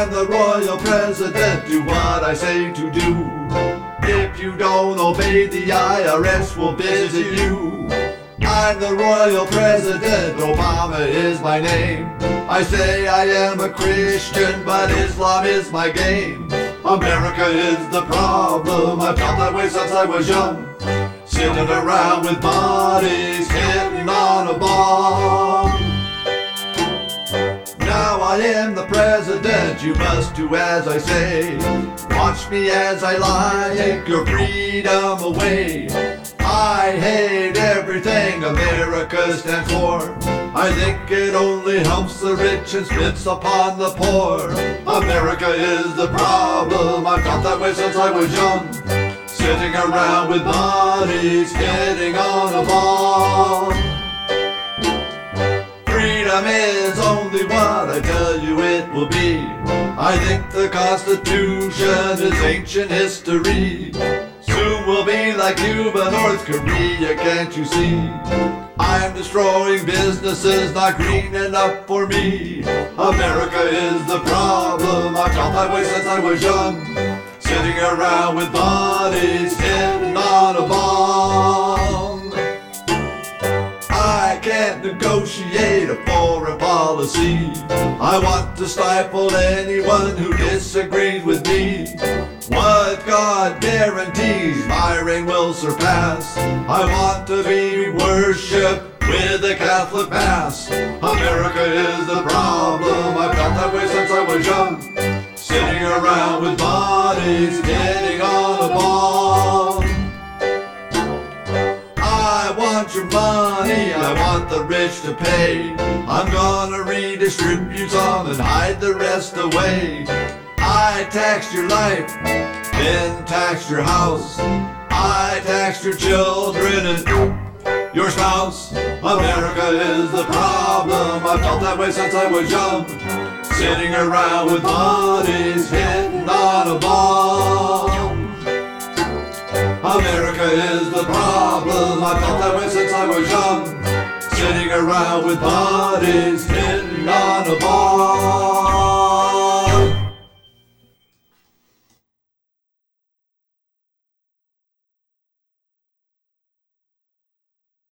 I'm the royal president, do what I say to do. If you don't obey, the IRS will visit you. I'm the royal president, Obama is my name. I say I am a Christian, but Islam is my game. America is the problem, I've felt that way since I was young. Sitting around with bodies hitting on a bomb. Am the president, you must do as I say. Watch me as I lie, take your freedom away. I hate everything America stands for. I think it only helps the rich and spits upon the poor. America is the problem, I've felt that way since I was young. Sitting around with bodies getting on a ball. Freedom is will be. I think the Constitution is ancient history. Soon we'll be like Cuba, North Korea, can't you see? I'm destroying businesses not green enough for me. America is the problem, I've felt that way since I was young. Sitting around with bodies hitting on a bomb. I can't negotiate policy. I want to stifle anyone who disagrees with me. What God guarantees my reign will surpass. I want to be worshipped with the Catholic Mass. America is the problem. I've felt that way since I was young. Sitting around with bodies getting on a ball. I want your money, want the rich to pay. I'm gonna redistribute some and hide the rest away. I taxed your life, then taxed your house. I taxed your children and your spouse. America is the problem. I felt that way since I was young. Sitting around with bodies hitting on a bomb. America is the problem. I felt that way since I was young. Sitting around with bodies bomb.